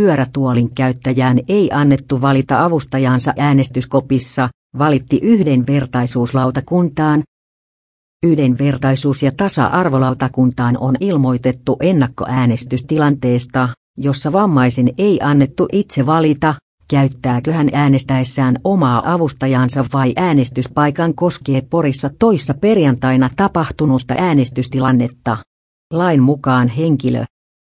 pyörätuolin käyttäjään ei annettu valita avustajansa äänestyskopissa, valitti yhdenvertaisuuslautakuntaan. Yhdenvertaisuus- ja tasa-arvolautakuntaan on ilmoitettu ennakkoäänestystilanteesta, jossa vammaisin ei annettu itse valita, käyttääkö hän äänestäessään omaa avustajansa vai äänestyspaikan koskee Porissa toissa perjantaina tapahtunutta äänestystilannetta. Lain mukaan henkilö,